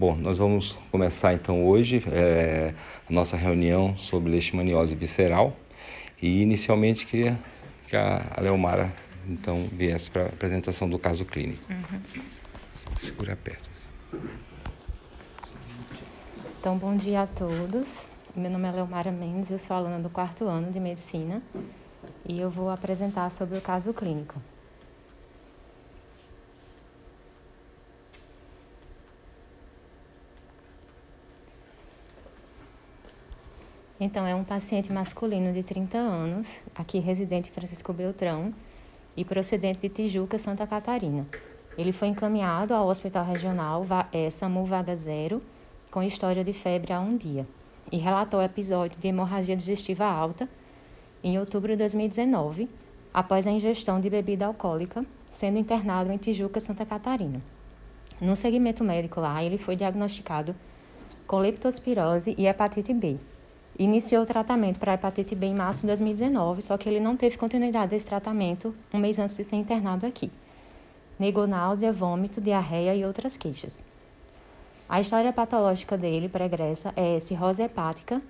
Bom, nós vamos começar então hoje é, a nossa reunião sobre leishmaniose visceral e inicialmente queria que a Leomara então viesse para a apresentação do caso clínico. Uhum. Segura perto. Então, bom dia a todos. Meu nome é Leomara Mendes, eu sou aluna do quarto ano de Medicina e eu vou apresentar sobre o caso clínico. Então, é um paciente masculino de 30 anos, aqui residente Francisco Beltrão e procedente de Tijuca, Santa Catarina. Ele foi encaminhado ao Hospital Regional é, SAMU Vaga Zero com história de febre há um dia e relatou episódio de hemorragia digestiva alta em outubro de 2019, após a ingestão de bebida alcoólica, sendo internado em Tijuca, Santa Catarina. No segmento médico lá, ele foi diagnosticado com leptospirose e hepatite B iniciou o tratamento para hepatite B em março de 2019, só que ele não teve continuidade desse tratamento um mês antes de ser internado aqui. Negou náusea, vômito, diarreia e outras queixas. A história patológica dele pregressa é cirrose hepática,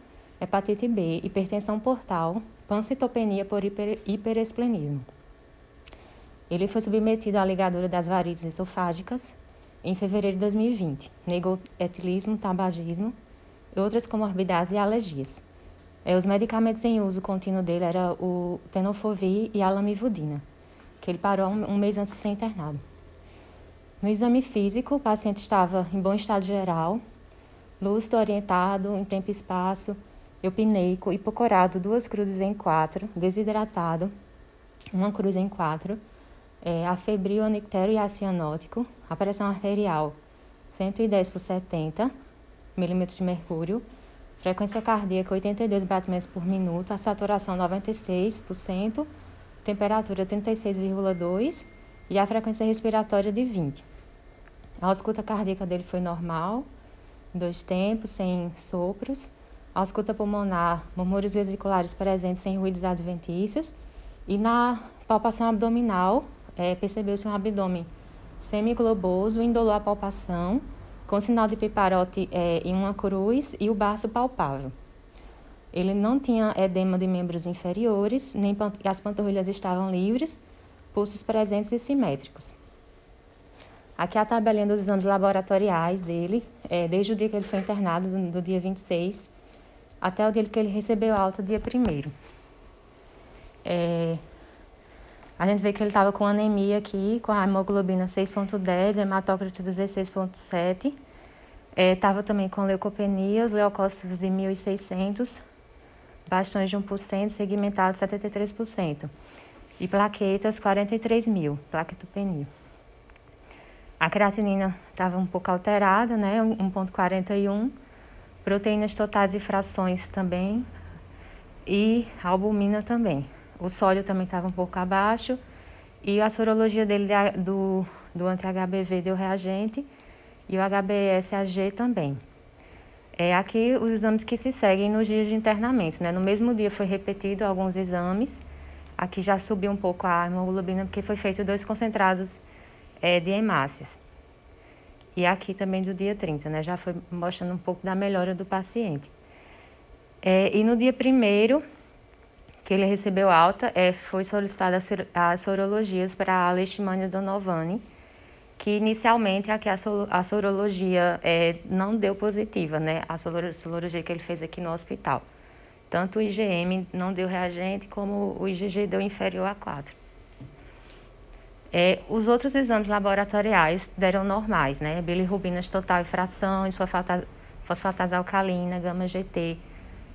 hepatite B, hipertensão portal, pancitopenia por hiper, hiperesplenismo. Ele foi submetido à ligadura das varizes esofágicas em fevereiro de 2020. Negou etilismo, tabagismo outras comorbidades e alergias. É, os medicamentos em uso contínuo dele eram o tenofovir e a lamivudina, que ele parou um mês antes de ser internado. No exame físico, o paciente estava em bom estado geral, lúcido, orientado em tempo e espaço, eupineico, hipocorado, duas cruzes em quatro, desidratado, uma cruz em quatro, é, afebril, anictério e acianótico, a pressão arterial 110 por 70, milímetros de mercúrio, frequência cardíaca 82 batimentos por minuto, a saturação 96%, temperatura 36,2 e a frequência respiratória de 20. A ausculta cardíaca dele foi normal, dois tempos, sem sopros. A ausculta pulmonar, murmúrios vesiculares presentes sem ruídos adventícios. E na palpação abdominal, é, percebeu-se um abdômen semigloboso, indolor à palpação, com sinal de piparote é, em uma cruz e o baço palpável. Ele não tinha edema de membros inferiores, nem as panturrilhas estavam livres, pulsos presentes e simétricos. Aqui a tabelinha dos exames laboratoriais dele, é, desde o dia que ele foi internado, do, do dia 26, até o dia que ele recebeu alta, dia 1 é, a gente vê que ele estava com anemia aqui, com a hemoglobina 6.10, hematócrito 16.7. Estava é, também com leucopenia, os leucócitos de 1.600, bastões de 1%, segmentados 73%. E plaquetas 43 mil, plaquetopenia. A creatinina estava um pouco alterada, né, 1.41. Proteínas totais e frações também. E albumina também. O sódio também estava um pouco abaixo e a sorologia dele do, do anti-HBV deu reagente e o HBsAg também. É aqui os exames que se seguem nos dias de internamento, né? No mesmo dia foi repetido alguns exames. Aqui já subiu um pouco a hemoglobina porque foi feito dois concentrados é, de hemácias. E aqui também do dia 30, né? Já foi mostrando um pouco da melhora do paciente. É, e no dia primeiro que ele recebeu alta, é, foi solicitada as sorologias para a Leishmania Donovani, que inicialmente aqui a, a sorologia é, não deu positiva, né? A sorologia que ele fez aqui no hospital. Tanto o IgM não deu reagente, como o IgG deu inferior a 4. É, os outros exames laboratoriais deram normais, né? Bilirrubinas total e frações, fosfatase alcalina, gama-GT,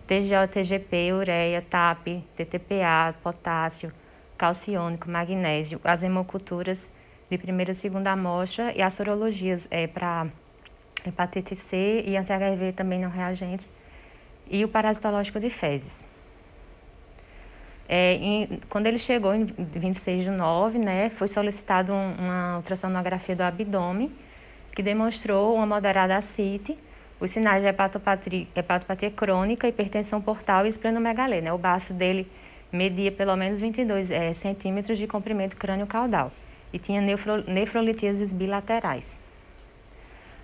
TGO, TGP, ureia, TAP, TTPA, potássio, calciônico, magnésio, as hemoculturas de primeira e segunda amostra e as sorologias é, para hepatite C e anti-HIV também não reagentes e o parasitológico de fezes. É, em, quando ele chegou em 26 de 9, né, foi solicitado um, uma ultrassonografia do abdômen que demonstrou uma moderada ascite os sinais de hepatopatia, hepatopatia crônica, hipertensão portal e esplenomegalia. Né? O baço dele media pelo menos 22 é, centímetros de comprimento crânio-caudal e tinha nefro, nefrolitíases bilaterais.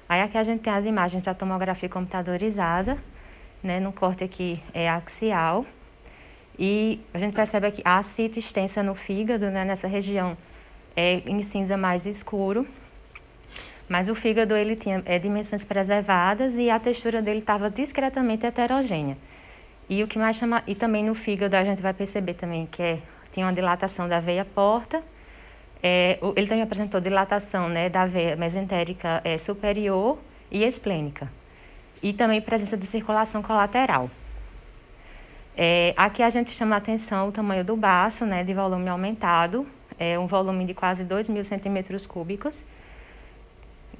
Aí Aí aqui a gente tem as imagens da tomografia computadorizada, né, no corte aqui é axial. E a gente percebe aqui a cita extensa no fígado, né, nessa região é em cinza mais escuro. Mas o fígado ele tinha é, dimensões preservadas e a textura dele estava discretamente heterogênea. E o que mais chama e também no fígado a gente vai perceber também que é, tinha uma dilatação da veia porta. É, ele também apresentou dilatação né, da veia mesentérica é, superior e esplênica. E também presença de circulação colateral. É, aqui a gente chama a atenção o tamanho do baço, né, de volume aumentado, é um volume de quase 2 mil centímetros cúbicos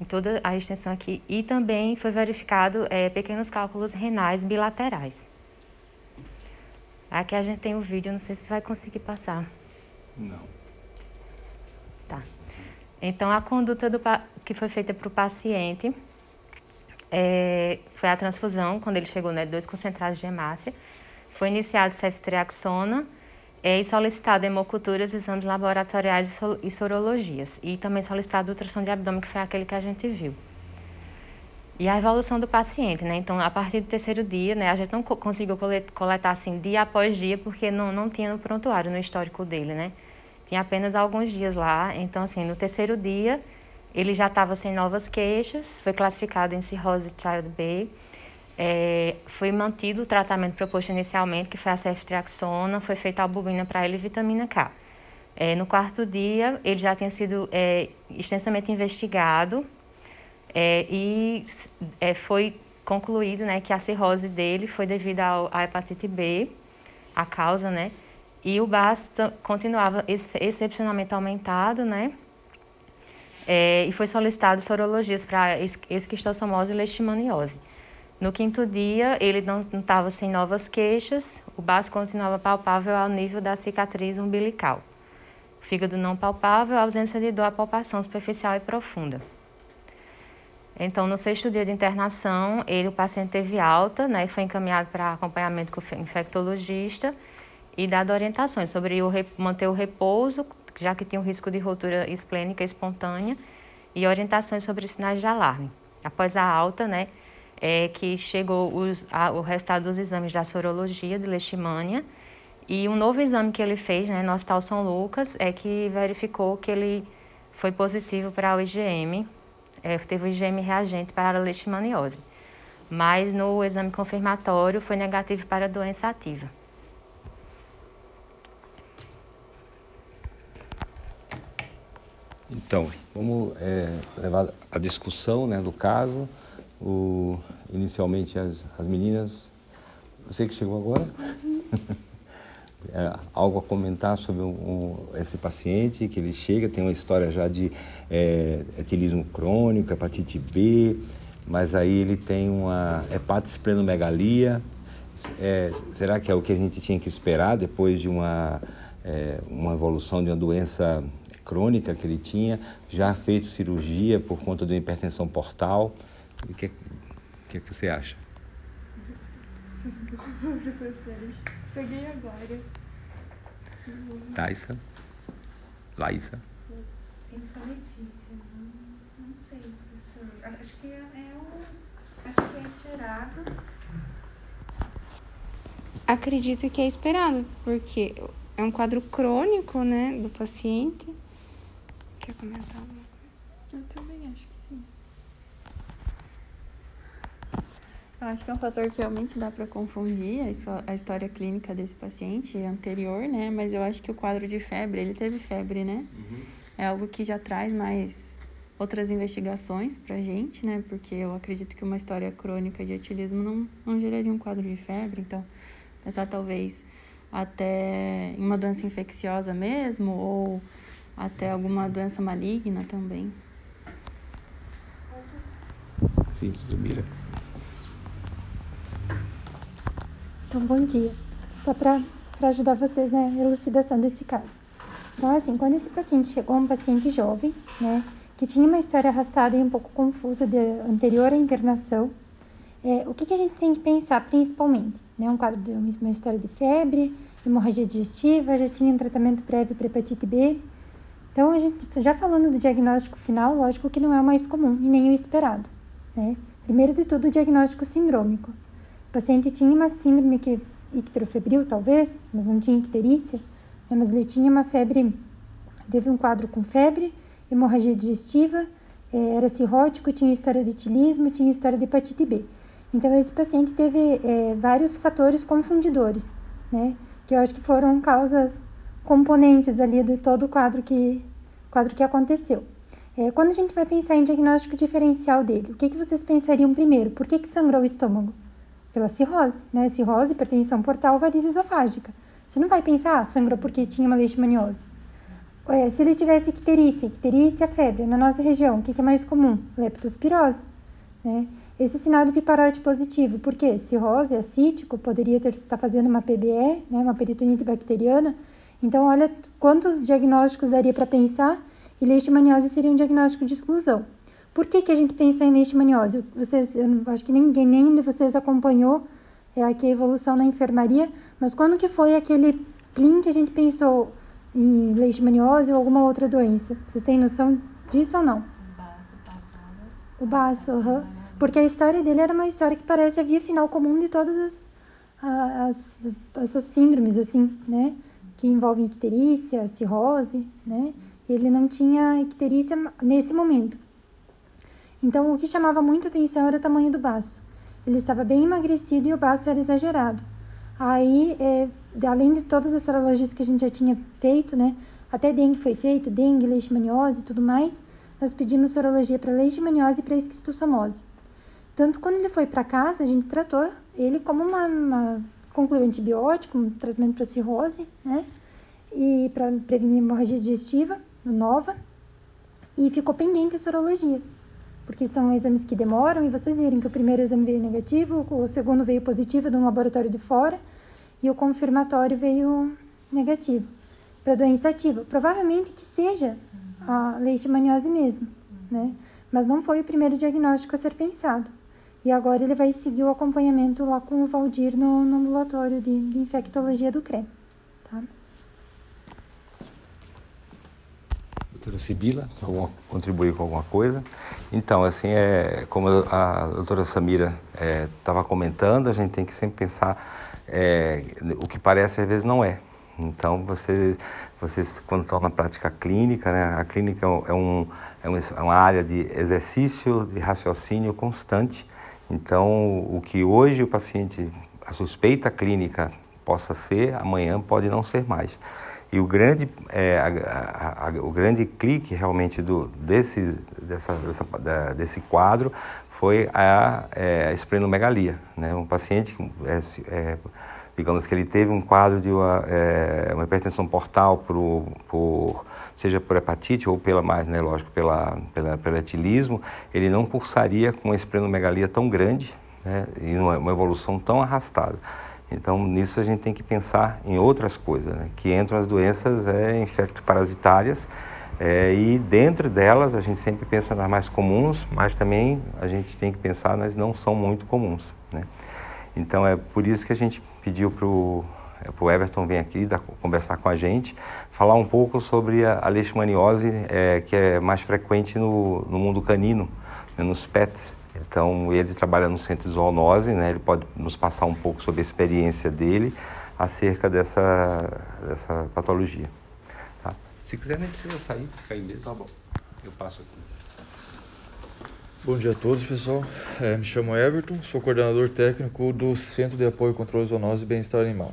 em toda a extensão aqui. E também foi verificado é, pequenos cálculos renais bilaterais. Aqui a gente tem o um vídeo, não sei se vai conseguir passar. Não. Tá. Então, a conduta do, que foi feita para o paciente é, foi a transfusão, quando ele chegou, né, dois concentrados de hemácia. Foi iniciado ceftriaxona, é, e solicitado hemoculturas, exames laboratoriais e sorologias. E também solicitado ultrassom de abdômen, que foi aquele que a gente viu. E a evolução do paciente, né? Então, a partir do terceiro dia, né, a gente não conseguiu coletar assim dia após dia, porque não, não tinha no prontuário, no histórico dele, né? Tinha apenas alguns dias lá. Então, assim, no terceiro dia, ele já estava sem novas queixas, foi classificado em cirrose Child B é, foi mantido o tratamento proposto inicialmente, que foi a ceftriaxona, foi feita albumina para ele e vitamina K. É, no quarto dia, ele já tinha sido é, extensamente investigado é, e é, foi concluído né, que a cirrose dele foi devido à hepatite B, a causa, né? E o baço continuava ex excepcionalmente aumentado, né? É, e foi solicitado sorologias para esquistossomose e leishmaniose. No quinto dia, ele não estava sem novas queixas, o baço continuava palpável ao nível da cicatriz umbilical. Fígado não palpável, ausência de dor, a palpação superficial e profunda. Então, no sexto dia de internação, ele, o paciente teve alta, né, e foi encaminhado para acompanhamento com o infectologista e dado orientações sobre o, manter o repouso, já que tinha o risco de ruptura esplênica espontânea, e orientações sobre sinais de alarme. Após a alta, né, é que chegou os, a, o resultado dos exames da sorologia de leishmania e um novo exame que ele fez né, no Hospital São Lucas é que verificou que ele foi positivo para o IgM, é, teve o IgM reagente para a leishmaniose. Mas no exame confirmatório foi negativo para a doença ativa. Então, vamos é, levar a discussão né, do caso o, inicialmente as, as meninas. Você que chegou agora? é, algo a comentar sobre esse paciente, que ele chega, tem uma história já de é, etilismo crônico, hepatite B, mas aí ele tem uma hepatosplenomegalia. É, será que é o que a gente tinha que esperar depois de uma, é, uma evolução de uma doença crônica que ele tinha, já feito cirurgia por conta de uma hipertensão portal? O que, que, que você acha? Peguei agora. Thaisa? Laísa? Eu sou Letícia. Não, não sei, professor. Acho que é, é o. Acho que é esperado. Acredito que é esperado, porque é um quadro crônico, né, do paciente. Quer comentar alguma coisa? Eu também acho que sim. Eu acho que é um fator que realmente dá para confundir a, história clínica desse paciente anterior, né? Mas eu acho que o quadro de febre, ele teve febre, né? Uhum. É algo que já traz mais outras investigações pra gente, né? Porque eu acredito que uma história crônica de etilismo não, não geraria um quadro de febre. Então, pensar talvez até em uma doença infecciosa mesmo ou até alguma doença maligna também. Sim, Mira. Então, bom dia. Só para ajudar vocês na elucidação desse caso. Então, assim, quando esse paciente chegou, um paciente jovem, né, que tinha uma história arrastada e um pouco confusa de, anterior à internação, é, o que, que a gente tem que pensar principalmente? Né, um quadro de uma história de febre, hemorragia digestiva, já tinha um tratamento prévio para hepatite B. Então, a gente já falando do diagnóstico final, lógico que não é o mais comum e nem o esperado. Né? Primeiro de tudo, o diagnóstico sindrômico. O paciente tinha uma síndrome que icterofebril, talvez, mas não tinha icterícia, né? mas ele tinha uma febre, teve um quadro com febre, hemorragia digestiva, eh, era cirrótico, tinha história de etilismo, tinha história de hepatite B. Então, esse paciente teve é, vários fatores confundidores, né? Que eu acho que foram causas componentes ali de todo o quadro que, quadro que aconteceu. É, quando a gente vai pensar em diagnóstico diferencial dele, o que, que vocês pensariam primeiro? Por que, que sangrou o estômago? Pela cirrose, né? Cirrose, hipertensão portal, varize esofágica. Você não vai pensar, ah, sangrou porque tinha uma leishmaniose. É, se ele tivesse icterícia, icterícia, febre, na nossa região, o que, que é mais comum? Leptospirose, né? Esse sinal de piparoide positivo, porque cirrose, acítico, poderia estar tá fazendo uma PBE, né, uma peritonite bacteriana. Então, olha quantos diagnósticos daria para pensar e leishmaniose seria um diagnóstico de exclusão. Por que, que a gente pensa em leishmaniose? Vocês, eu acho que ninguém nem de vocês acompanhou é, aqui a evolução na enfermaria, mas quando que foi aquele plim que a gente pensou em leishmaniose ou alguma outra doença? Vocês têm noção disso ou não? O baço, aham. Uhum. Porque a história dele era uma história que parece a via final comum de todas as, as, as essas síndromes, assim, né? Que envolvem icterícia, cirrose, né? Ele não tinha icterícia nesse momento. Então, o que chamava muito atenção era o tamanho do baço. Ele estava bem emagrecido e o baço era exagerado. Aí, é, além de todas as sorologias que a gente já tinha feito, né? Até dengue foi feito, dengue, leishmaniose e tudo mais. Nós pedimos sorologia para leishmaniose e para esquistossomose. Tanto quando ele foi para casa, a gente tratou ele como uma, uma concluiu antibiótico, um tratamento para cirrose, né? E para prevenir hemorragia digestiva, nova. E ficou pendente a sorologia, porque são exames que demoram e vocês viram que o primeiro exame veio negativo, o segundo veio positivo de um laboratório de fora e o confirmatório veio negativo para doença ativa. Provavelmente que seja a leishmaniose mesmo, né? Mas não foi o primeiro diagnóstico a ser pensado. E agora ele vai seguir o acompanhamento lá com o Valdir no, no ambulatório de, de, infectologia do CREM. Tá? Doutora Sibila, contribuir com alguma coisa? Então, assim, é, como a doutora Samira estava é, comentando, a gente tem que sempre pensar é, o que parece às vezes não é. Então, vocês, vocês quando estão na prática clínica, né, a clínica é, um, é, é uma área de exercício, de raciocínio constante, então, o que hoje o paciente, a suspeita clínica possa ser, amanhã pode não ser mais. E o grande, é, a, a, a, o grande clique realmente do, desse, dessa, dessa, da, desse quadro foi a, é, esplenomegalia. Né? Um paciente, é, é, digamos que ele teve um quadro de uma, é, uma hipertensão portal por, por seja por hepatite ou pela mais, né, lógico, pela, pela, pelo etilismo, ele não cursaria com uma esplenomegalia tão grande né, e uma, uma evolução tão arrastada. Então, nisso a gente tem que pensar em outras coisas, né, que entram as doenças é, infecto-parasitárias é, e dentro delas a gente sempre pensa nas mais comuns, mas também a gente tem que pensar nas não são muito comuns. Né? Então, é por isso que a gente pediu para o o Everton vir aqui da, conversar com a gente, falar um pouco sobre a, a leishmaniose, é, que é mais frequente no, no mundo canino, né, nos pets. Então, ele trabalha no centro de zoonose, né, ele pode nos passar um pouco sobre a experiência dele acerca dessa, dessa patologia. Tá? Se quiser, nem precisa sair, fica aí mesmo. Tá bom, eu passo aqui. Bom dia a todos, pessoal. É, me chamo Everton, sou coordenador técnico do Centro de Apoio, Controle Zoonose e Bem-Estar Animal.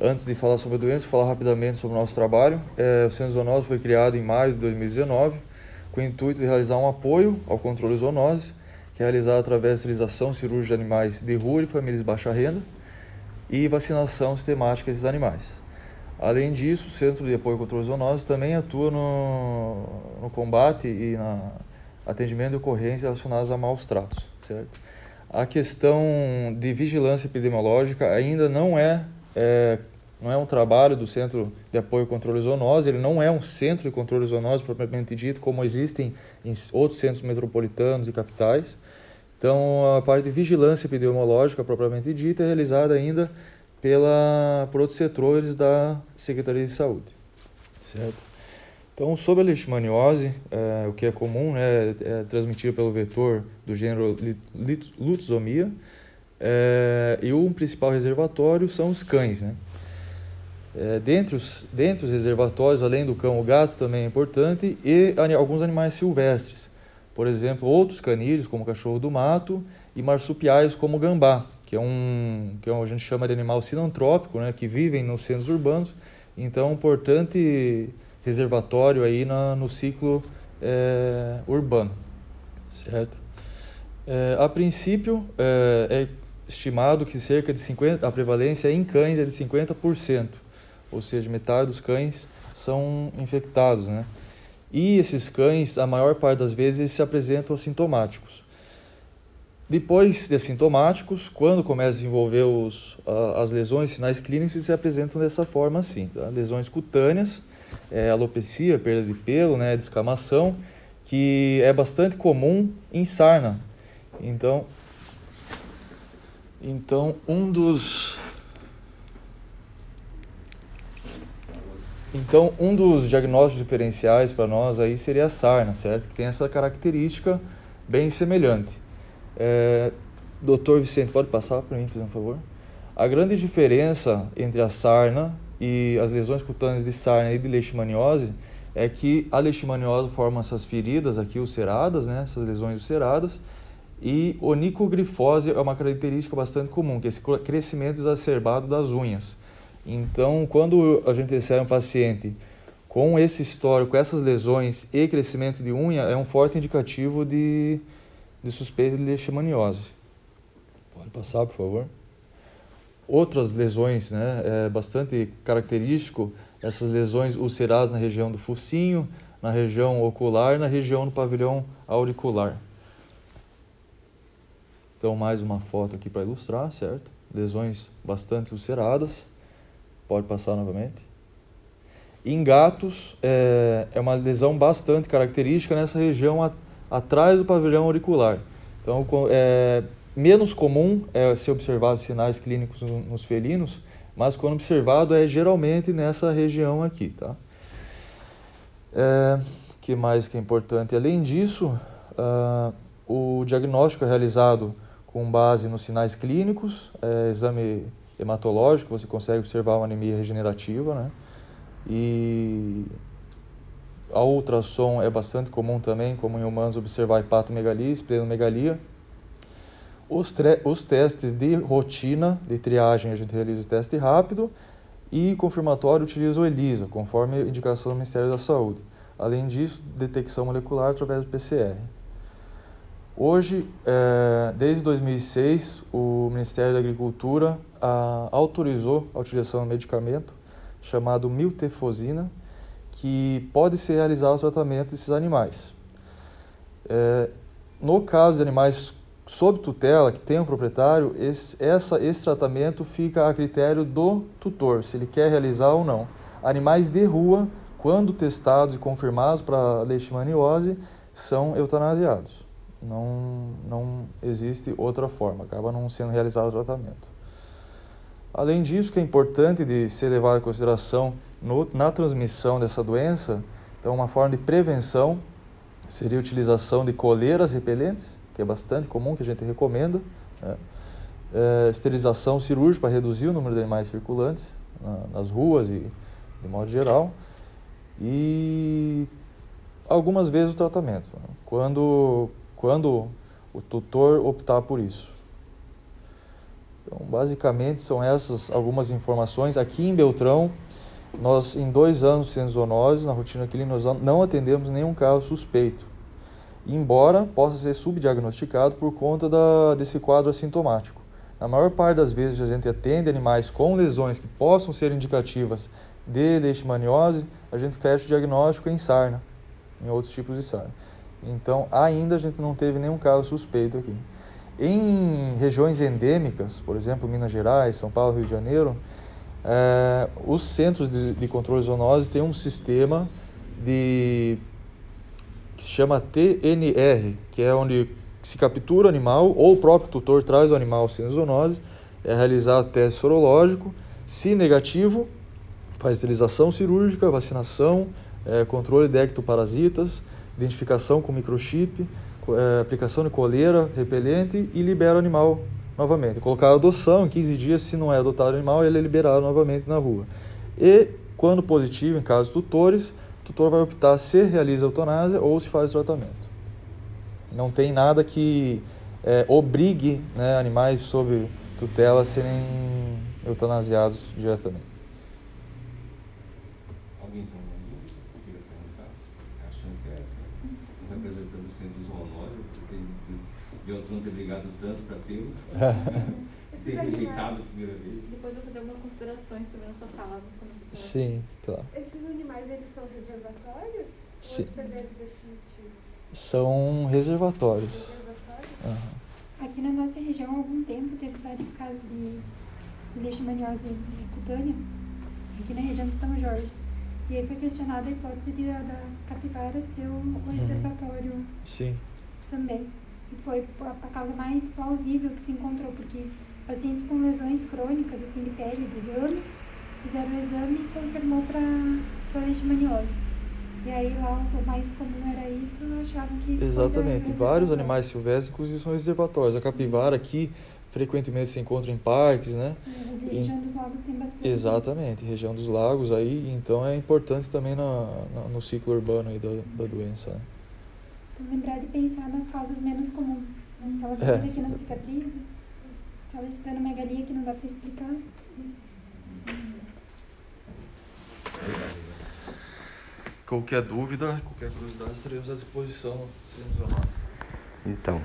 Antes de falar sobre a doença, vou falar rapidamente sobre o nosso trabalho. É, o Centro Zoonose foi criado em maio de 2019 com o intuito de realizar um apoio ao controle zoonose, que é realizado através da esterilização cirúrgica de animais de rua e famílias de baixa renda e vacinação sistemática desses animais. Além disso, o Centro de Apoio Controle Zoonose também atua no, no combate e atendimento de ocorrências relacionadas a maus tratos. Certo? A questão de vigilância epidemiológica ainda não é é, não é um trabalho do Centro de Apoio Controle Zoonose, ele não é um centro de controle zoonose propriamente dito, como existem em outros centros metropolitanos e capitais. Então, a parte de vigilância epidemiológica propriamente dita é realizada ainda pela, por outros setores da Secretaria de Saúde. Certo? Então, sobre a leishmaniose, é, o que é comum né, é transmitido pelo vetor do gênero Lutzomia, é, e o principal reservatório são os cães. Né? É, dentre, os, dentre os reservatórios, além do cão, o gato também é importante, e alguns animais silvestres. Por exemplo, outros canídeos, como o cachorro do mato, e marsupiais, como o gambá, que é um que é a gente chama de animal sinantrópico, né, que vivem nos centros urbanos. Então, um importante reservatório aí na, no ciclo é, urbano, certo? É, a princípio, é, é, estimado que cerca de 50, a prevalência em cães é de 50%, ou seja, metade dos cães são infectados, né? E esses cães, a maior parte das vezes, se apresentam assintomáticos. Depois de assintomáticos, quando começa a desenvolver os, as lesões, sinais clínicos, se apresentam dessa forma assim, tá? lesões cutâneas, é, alopecia, perda de pelo, né, descamação, que é bastante comum em sarna. Então, então um dos Então, um dos diagnósticos diferenciais para nós aí seria a sarna, certo? Que tem essa característica bem semelhante. É, doutor Vicente, pode passar para mim, por favor? A grande diferença entre a sarna e as lesões cutâneas de sarna e de leishmaniose é que a leishmaniose forma essas feridas aqui ulceradas, né, essas lesões ulceradas, e onicogrifose é uma característica bastante comum, que é esse crescimento exacerbado das unhas. Então, quando a gente recebe um paciente com esse histórico, essas lesões e crescimento de unha, é um forte indicativo de, de suspeita de leishmaniose. Pode passar, por favor outras lesões, né? É bastante característico essas lesões ulcerosas na região do focinho, na região ocular, na região do pavilhão auricular. Então, mais uma foto aqui para ilustrar, certo? Lesões bastante ulceradas. Pode passar novamente. Em gatos, é, é uma lesão bastante característica nessa região a, atrás do pavilhão auricular. Então, é, Menos comum é ser observado sinais clínicos nos felinos, mas quando observado é geralmente nessa região aqui, tá? É, que mais que é importante? Além disso, uh, o diagnóstico é realizado com base nos sinais clínicos, é, exame hematológico, você consegue observar uma anemia regenerativa, né? E a ultrassom é bastante comum também, como em humanos, observar hepatomegalia, esplenomegalia, os, os testes de rotina, de triagem, a gente realiza o teste rápido e confirmatório utiliza o ELISA, conforme indicação do Ministério da Saúde. Além disso, detecção molecular através do PCR. Hoje, é, desde 2006, o Ministério da Agricultura a, autorizou a utilização de um medicamento chamado miltefosina, que pode ser realizado o tratamento desses animais. É, no caso de animais sob tutela, que tem um proprietário, esse, essa, esse tratamento fica a critério do tutor, se ele quer realizar ou não. Animais de rua, quando testados e confirmados para leishmaniose, são eutanasiados. Não, não existe outra forma, acaba não sendo realizado o tratamento. Além disso, que é importante de ser levado em consideração no, na transmissão dessa doença, então uma forma de prevenção seria a utilização de coleiras repelentes, que é bastante comum, que a gente recomenda. Né? É, esterilização cirúrgica para reduzir o número de animais circulantes na, nas ruas e de modo geral. E algumas vezes o tratamento, né? quando, quando o tutor optar por isso. Então, basicamente, são essas algumas informações. Aqui em Beltrão, nós, em dois anos sem zoonose, na rotina clínica, nós não atendemos nenhum caso suspeito embora possa ser subdiagnosticado por conta da, desse quadro assintomático. Na maior parte das vezes a gente atende animais com lesões que possam ser indicativas de leishmaniose, a gente fecha o diagnóstico em sarna, em outros tipos de sarna. Então, ainda a gente não teve nenhum caso suspeito aqui. Em regiões endêmicas, por exemplo, Minas Gerais, São Paulo, Rio de Janeiro, eh, os centros de, de controle de zoonose têm um sistema de que se chama TNR, que é onde se captura o animal ou o próprio tutor traz o animal sem zoonose, é realizado teste sorológico, se negativo, faz esterilização cirúrgica, vacinação, é, controle de ectoparasitas, identificação com microchip, é, aplicação de coleira, repelente e libera o animal novamente. Colocar a adoção em 15 dias, se não é adotado o animal, ele é liberado novamente na rua. E, quando positivo, em casos tutores, o tutor vai optar se realiza a eutanásia ou se faz o tratamento. Não tem nada que é, obrigue né, animais sob tutela a serem eutanasiados diretamente. Alguém tem uma dúvida? Queria perguntar? A chance é essa. Não representando o centro zoonótico, porque outro não ter brigado tanto para ter ter rejeitado a primeira vez. Depois eu vou fazer algumas considerações também na sua fala. Sim, claro. Esses animais, eles são reservatórios? Sim. Ou hospedeiro definitivo? São reservatórios. Reservatórios? Aham. Aqui na nossa região, há algum tempo, teve vários casos de leishmaniose cutânea, aqui na região de São Jorge. E aí foi questionada a hipótese de, a da capivara ser o, o reservatório Sim. também. Foi a, causa mais plausível que se encontrou, porque pacientes com lesões crônicas, assim, de pele, de ramos, fizeram o exame e confirmou para leishmaniose. E aí lá o mais comum era isso, achavam que... Exatamente. Vários animais silvestres, inclusive, são reservatórios. A capivara aqui, frequentemente se encontra em parques, né? É, A região dos lagos tem bastante. Exatamente, região dos lagos aí, então é importante também na, na- no ciclo urbano aí da, da doença. Né? Então, lembrar de pensar nas causas menos comuns. né? Aquela É. coisa que não cicatriza, aquela esplenomegalia que não dá para explicar. Qualquer dúvida, qualquer curiosidade, estaremos à disposição. Então.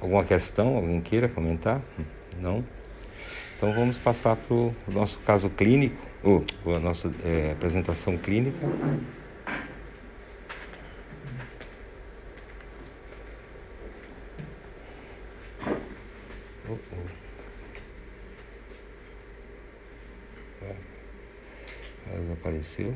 Alguma questão? Alguém queira comentar? Não? Então vamos passar para o nosso caso clínico, ou a nossa eh, apresentação clínica. Ela desapareceu.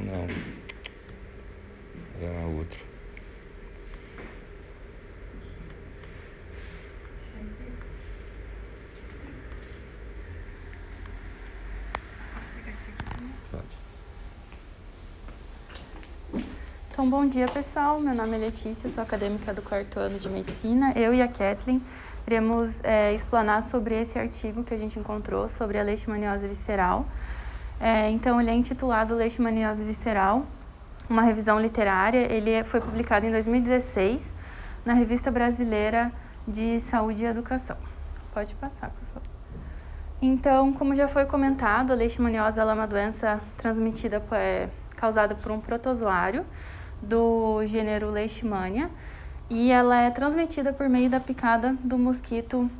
Não. É a outra. Pode. Bom dia, pessoal. Meu nome é Letícia, sou acadêmica do quarto ano de medicina. Eu e a Kathleen iremos é, explanar sobre esse artigo que a gente encontrou sobre a leishmaniose visceral. É, então, ele é intitulado Leishmaniose visceral, uma revisão literária. Ele é- foi publicado em 2016 na Revista Brasileira de Saúde e Educação. Pode passar, por favor. Então, como já foi comentado, a leishmaniose é uma doença transmitida, é, causada por um protozoário do gênero Leishmania e ela é transmitida por meio da picada do mosquito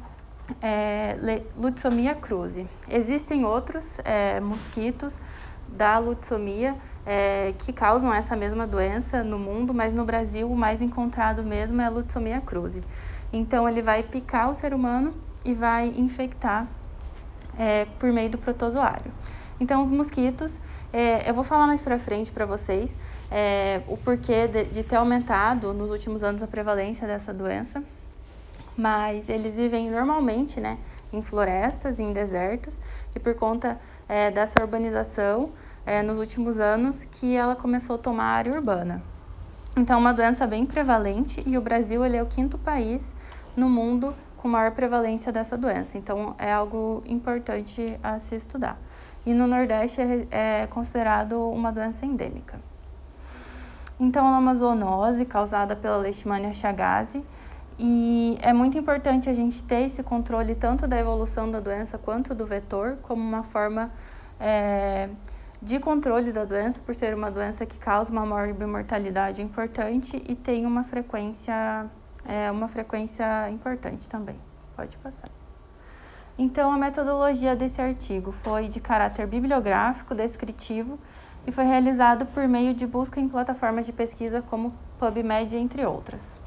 é, Lutsomia cruzi. Existem outros é, mosquitos da lutsomia é, que causam essa mesma doença no mundo, mas no Brasil o mais encontrado mesmo é a Lutsomia cruzi. Então ele vai picar o ser humano e vai infectar é, por meio do protozoário. Então, os mosquitos, é, eu vou falar mais para frente para vocês é, o porquê de, de ter aumentado nos últimos anos a prevalência dessa doença, mas eles vivem normalmente, né, em florestas, em desertos, e por conta é, dessa urbanização, é, nos últimos anos, que ela começou a tomar área urbana. Então, uma doença bem prevalente e o Brasil ele é o quinto país no mundo com maior prevalência dessa doença. Então, é algo importante a se estudar. E no Nordeste é, é considerado uma doença endêmica. Então, é uma zoonose causada pela Leishmania chagas e é muito importante a gente ter esse controle tanto da evolução da doença quanto do vetor, como uma forma é, de controle da doença, por ser uma doença que causa uma morbimortalidade importante e tem uma frequência, é, uma frequência importante também. Pode passar. Então, a metodologia desse artigo foi de caráter bibliográfico, descritivo, e foi realizado por meio de busca em plataformas de pesquisa como PubMed, entre outras.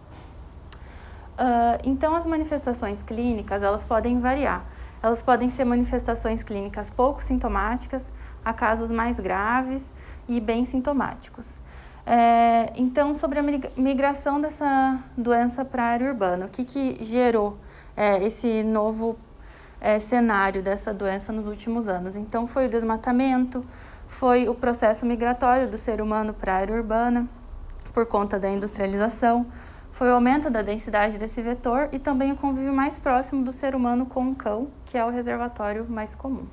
Uh, então, as manifestações clínicas, elas podem variar. Elas podem ser manifestações clínicas pouco sintomáticas, a casos mais graves e bem sintomáticos. É, então, sobre a migração dessa doença para a área urbana, o que, que gerou é, esse novo é, cenário dessa doença nos últimos anos? Então, foi o desmatamento, foi o processo migratório do ser humano para a área urbana, por conta da industrialização, foi o aumento da densidade desse vetor e também o convívio mais próximo do ser humano com o cão, que é o reservatório mais comum.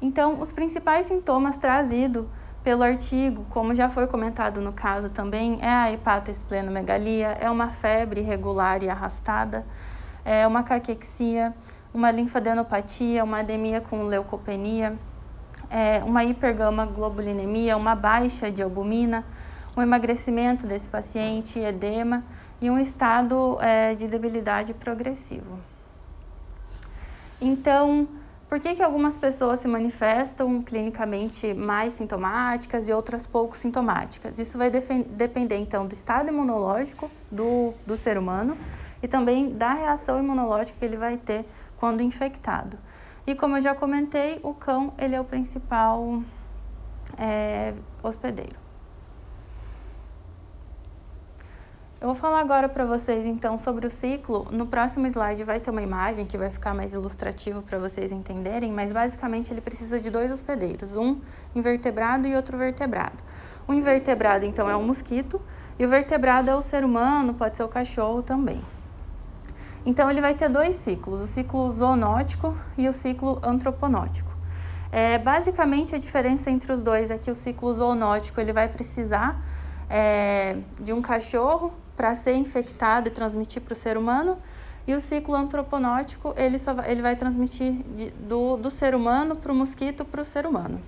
Então, os principais sintomas trazidos pelo artigo, como já foi comentado no caso também, é a hepatoesplenomegalia, é uma febre irregular e arrastada, é uma caquexia, uma linfadenopatia, uma anemia com leucopenia, é uma hipergama-globulinemia, uma baixa de albumina, um emagrecimento desse paciente, edema e um estado é, de debilidade progressivo. Então, por que, que algumas pessoas se manifestam clinicamente mais sintomáticas e outras pouco sintomáticas? Isso vai depender, então, do estado imunológico do, do ser humano e também da reação imunológica que ele vai ter quando infectado. E como eu já comentei, o cão ele é o principal é, hospedeiro. Eu vou falar agora para vocês então sobre o ciclo. No próximo slide vai ter uma imagem que vai ficar mais ilustrativo para vocês entenderem, mas basicamente ele precisa de dois hospedeiros, um invertebrado e outro vertebrado. O invertebrado então é o mosquito e o vertebrado é o ser humano, pode ser o cachorro também. Então ele vai ter dois ciclos, o ciclo zoonótico e o ciclo antroponótico. É, basicamente a diferença entre os dois é que o ciclo zoonótico ele vai precisar é, de um cachorro para ser infectado e transmitir para o ser humano. E o ciclo antroponótico, ele, só vai, ele vai transmitir de, do, do ser humano para o mosquito para o ser humano.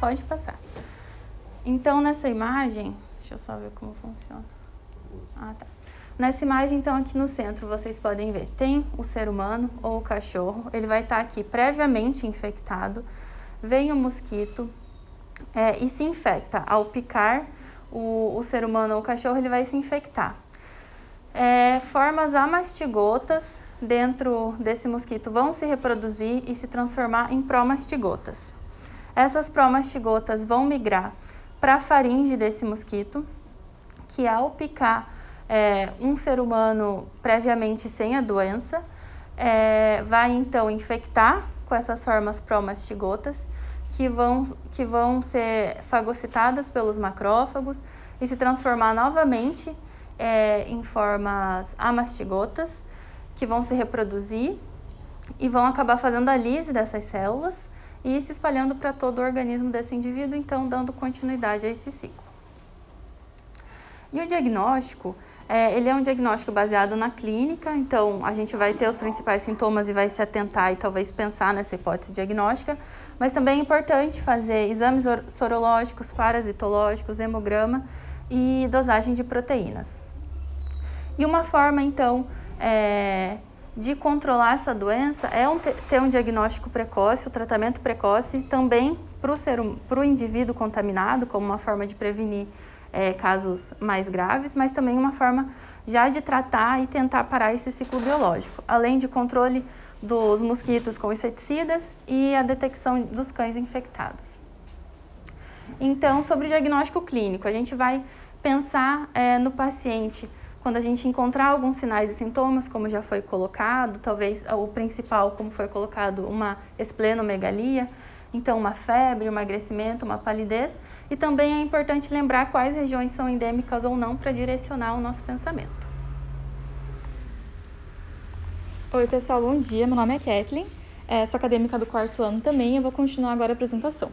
Pode passar. Então, nessa imagem, deixa eu só ver como funciona. Ah, tá. Nessa imagem, então, aqui no centro, vocês podem ver, tem o ser humano ou o cachorro, ele vai estar aqui previamente infectado, vem o mosquito é, e se infecta ao picar o, o ser humano ou o cachorro ele vai se infectar. É, formas amastigotas dentro desse mosquito vão se reproduzir e se transformar em promastigotas. Essas promastigotas vão migrar para a faringe desse mosquito, que ao picar é, um ser humano previamente sem a doença, é, vai então infectar com essas formas promastigotas que vão, que vão ser fagocitadas pelos macrófagos e se transformar novamente é, em formas amastigotas, que vão se reproduzir e vão acabar fazendo a lise dessas células e se espalhando para todo o organismo desse indivíduo, então dando continuidade a esse ciclo. E o diagnóstico, é, ele é um diagnóstico baseado na clínica, então a gente vai ter os principais sintomas e vai se atentar e talvez pensar nessa hipótese diagnóstica, mas também é importante fazer exames sorológicos, parasitológicos, hemograma e dosagem de proteínas. E uma forma, então, é, de controlar essa doença é um, ter um diagnóstico precoce, o tratamento precoce, também para o indivíduo contaminado, como uma forma de prevenir é, casos mais graves, mas também uma forma já de tratar e tentar parar esse ciclo biológico, além de controle dos mosquitos com inseticidas e a detecção dos cães infectados. Então, sobre o diagnóstico clínico, a gente vai pensar é, no paciente quando a gente encontrar alguns sinais e sintomas, como já foi colocado, talvez o principal, como foi colocado, uma esplenomegalia, então uma febre, um emagrecimento, uma palidez, e também é importante lembrar quais regiões são endêmicas ou não para direcionar o nosso pensamento. Oi, pessoal, bom dia. Meu nome é Kathleen, é, sou acadêmica do quarto ano também. Eu vou continuar agora a apresentação.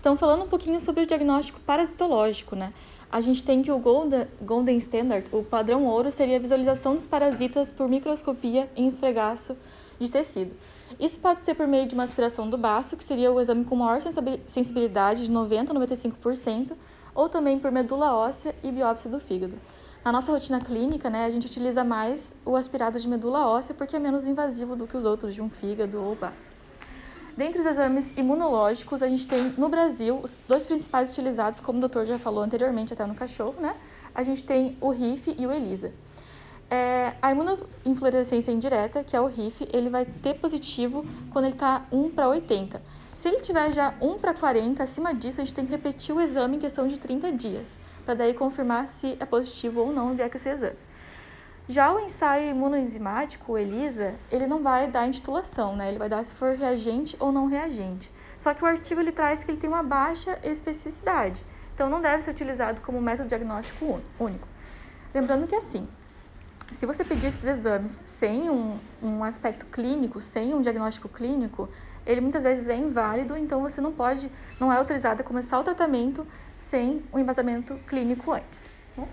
Então, falando um pouquinho sobre o diagnóstico parasitológico, né? A gente tem que o Golden, Golden Standard, o padrão ouro, seria a visualização dos parasitas por microscopia em esfregaço de tecido. Isso pode ser por meio de uma aspiração do baço, que seria o exame com maior sensibilidade de 90% a 95%, ou também por medula óssea e biópsia do fígado. Na nossa rotina clínica, né, a gente utiliza mais o aspirado de medula óssea porque é menos invasivo do que os outros de um fígado ou baço. Dentre os exames imunológicos, a gente tem no Brasil os dois principais utilizados, como o doutor já falou anteriormente, até no cachorro, né? A gente tem o RIF e o ELISA. É, a imunoinflorescência indireta, que é o RIF, ele vai ter positivo quando ele está 1 para 80. Se ele tiver já 1 para 40, acima disso, a gente tem que repetir o exame em questão de 30 dias, para daí confirmar se é positivo ou não vier com esse exame. Já o ensaio imunoenzimático, o ELISA, ele não vai dar intitulação, né? Ele vai dar se for reagente ou não reagente. Só que o artigo ele traz que ele tem uma baixa especificidade, então não deve ser utilizado como método diagnóstico único. Lembrando que assim, se você pedir esses exames sem um, um aspecto clínico, sem um diagnóstico clínico, ele muitas vezes é inválido, então você não pode, não é autorizado a começar o tratamento sem um embasamento clínico antes. Bom, tá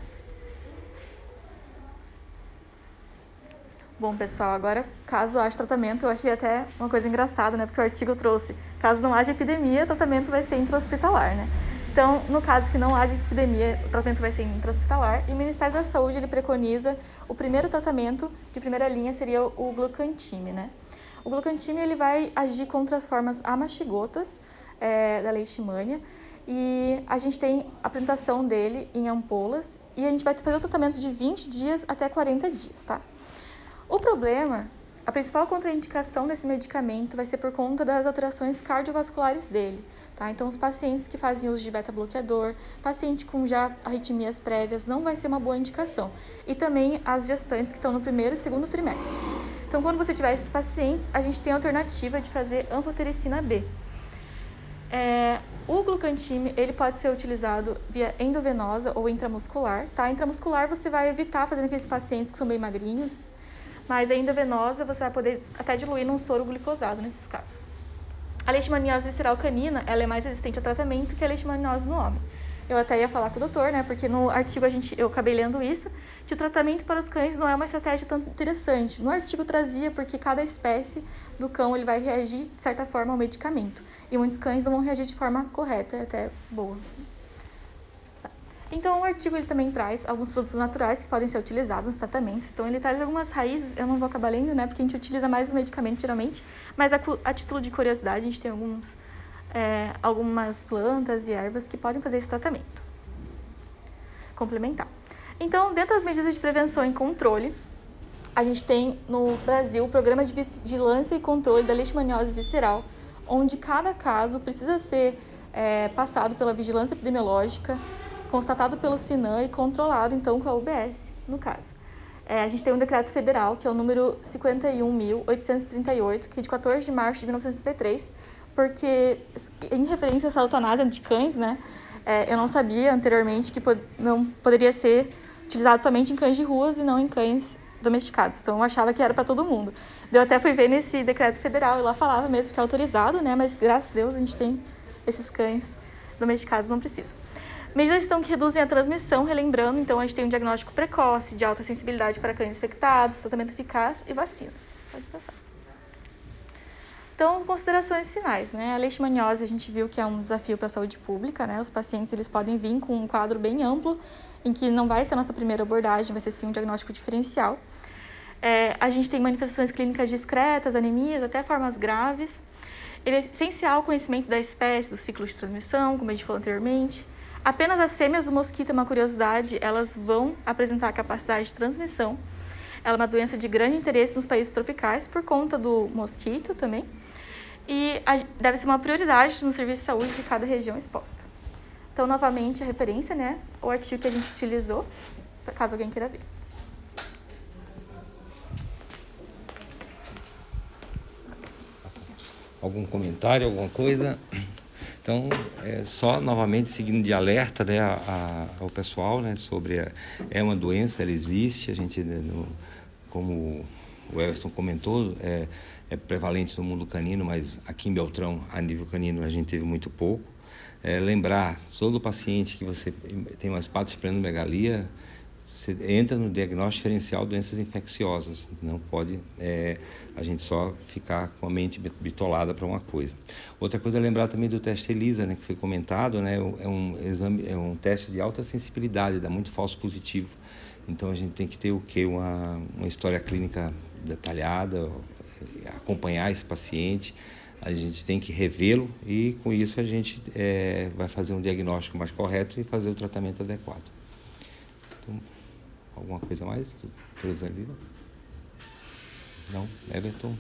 Bom, pessoal, agora, caso haja tratamento, eu achei até uma coisa engraçada, né? Porque o artigo trouxe, caso não haja epidemia, o tratamento vai ser intra-hospitalar, né? Então, no caso que não haja epidemia, o tratamento vai ser intra-hospitalar e o Ministério da Saúde ele preconiza o primeiro tratamento de primeira linha seria o glucantime, né? O glucantime ele vai agir contra as formas amaxigotas é, da leishmania e a gente tem a apresentação dele em ampolas e a gente vai fazer o tratamento de 20 dias até 40 dias, tá? O problema, a principal contraindicação desse medicamento vai ser por conta das alterações cardiovasculares dele. Tá? Então, os pacientes que fazem uso de beta-bloqueador, paciente com já arritmias prévias, não vai ser uma boa indicação. E também as gestantes que estão no primeiro e segundo trimestre. Então, quando você tiver esses pacientes, a gente tem a alternativa de fazer anfotericina B. É, o glucantime ele pode ser utilizado via endovenosa ou intramuscular. Tá? Intramuscular você vai evitar fazendo aqueles pacientes que são bem magrinhos, mas a endovenosa você vai poder até diluir num soro glicosado nesses casos. A leishmaniose visceral canina, ela é mais resistente a tratamento que a leishmaniose no homem. Eu até ia falar com o doutor, né, porque no artigo a gente, eu acabei lendo isso, que o tratamento para os cães não é uma estratégia tão interessante. No artigo trazia porque cada espécie do cão ele vai reagir de certa forma ao medicamento. E muitos cães não vão reagir de forma correta, até boa. Então, o artigo ele também traz alguns produtos naturais que podem ser utilizados nos tratamentos. Então, ele traz algumas raízes, eu não vou acabar lendo, né, porque a gente utiliza mais os medicamentos geralmente, mas a, a título de curiosidade, a gente tem alguns, é, algumas plantas e ervas que podem fazer esse tratamento complementar. Então, dentro das medidas de prevenção e controle, a gente tem no Brasil o Programa de Vigilância e Controle da Leishmaniose Visceral, onde cada caso precisa ser é, passado pela vigilância epidemiológica, constatado pelo SINAM e controlado, então, com a UBS, no caso. É, a gente tem um decreto federal, que é o número 51.838, que é de 14 de março de 1963, porque, em referência à eutanásia de cães, né, é, eu não sabia anteriormente que pod não poderia ser utilizado somente em cães de ruas e não em cães domesticados. Então, eu achava que era para todo mundo. Eu até fui ver nesse decreto federal e lá falava mesmo que é autorizado, né, mas graças a Deus a gente tem esses cães domesticados, não precisa. Medidas então que reduzem a transmissão, relembrando, então a gente tem um diagnóstico precoce, de alta sensibilidade para cães infectados, tratamento eficaz e vacinas. Pode passar. Então, considerações finais, né? A leishmaniose a gente viu que é um desafio para a saúde pública, né? Os pacientes eles podem vir com um quadro bem amplo, em que não vai ser a nossa primeira abordagem, vai ser sim um diagnóstico diferencial. É, a gente tem manifestações clínicas discretas, anemias, até formas graves. Ele é essencial o conhecimento da espécie, do ciclo de transmissão, como a gente falou anteriormente Apenas as fêmeas do mosquito, é uma curiosidade, elas vão apresentar capacidade de transmissão. Ela é uma doença de grande interesse nos países tropicais por conta do mosquito também. E deve ser uma prioridade no serviço de saúde de cada região exposta. Então, novamente, a referência, né? O artigo que a gente utilizou, caso alguém queira ver. Algum comentário, alguma coisa? Então, é só novamente seguindo de alerta né, a, a, ao pessoal né, sobre a, é uma doença, ela existe, a gente, né, no, como o Everton comentou, é, é, prevalente no mundo canino, mas aqui em Beltrão, a nível canino, a gente teve muito pouco. É, lembrar todo paciente que você tem uma espatosplenomegalia, você entra no diagnóstico diferencial de doenças infecciosas. Não pode é, a gente só ficar com a mente bitolada para uma coisa. Outra coisa é lembrar também do teste ELISA, né, que foi comentado, né, é um exame, é um teste de alta sensibilidade, dá muito falso positivo. Então a gente tem que ter o que uma, uma história clínica detalhada, acompanhar esse paciente, a gente tem que revê-lo e com isso a gente é, vai fazer um diagnóstico mais correto e fazer o tratamento adequado. Então, alguma coisa mais? Ali? Não? Everton?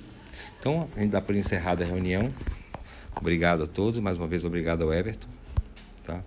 Então, a gente dá por encerrada a reunião. Obrigado a todos, mais uma vez obrigado ao Everton. Tá?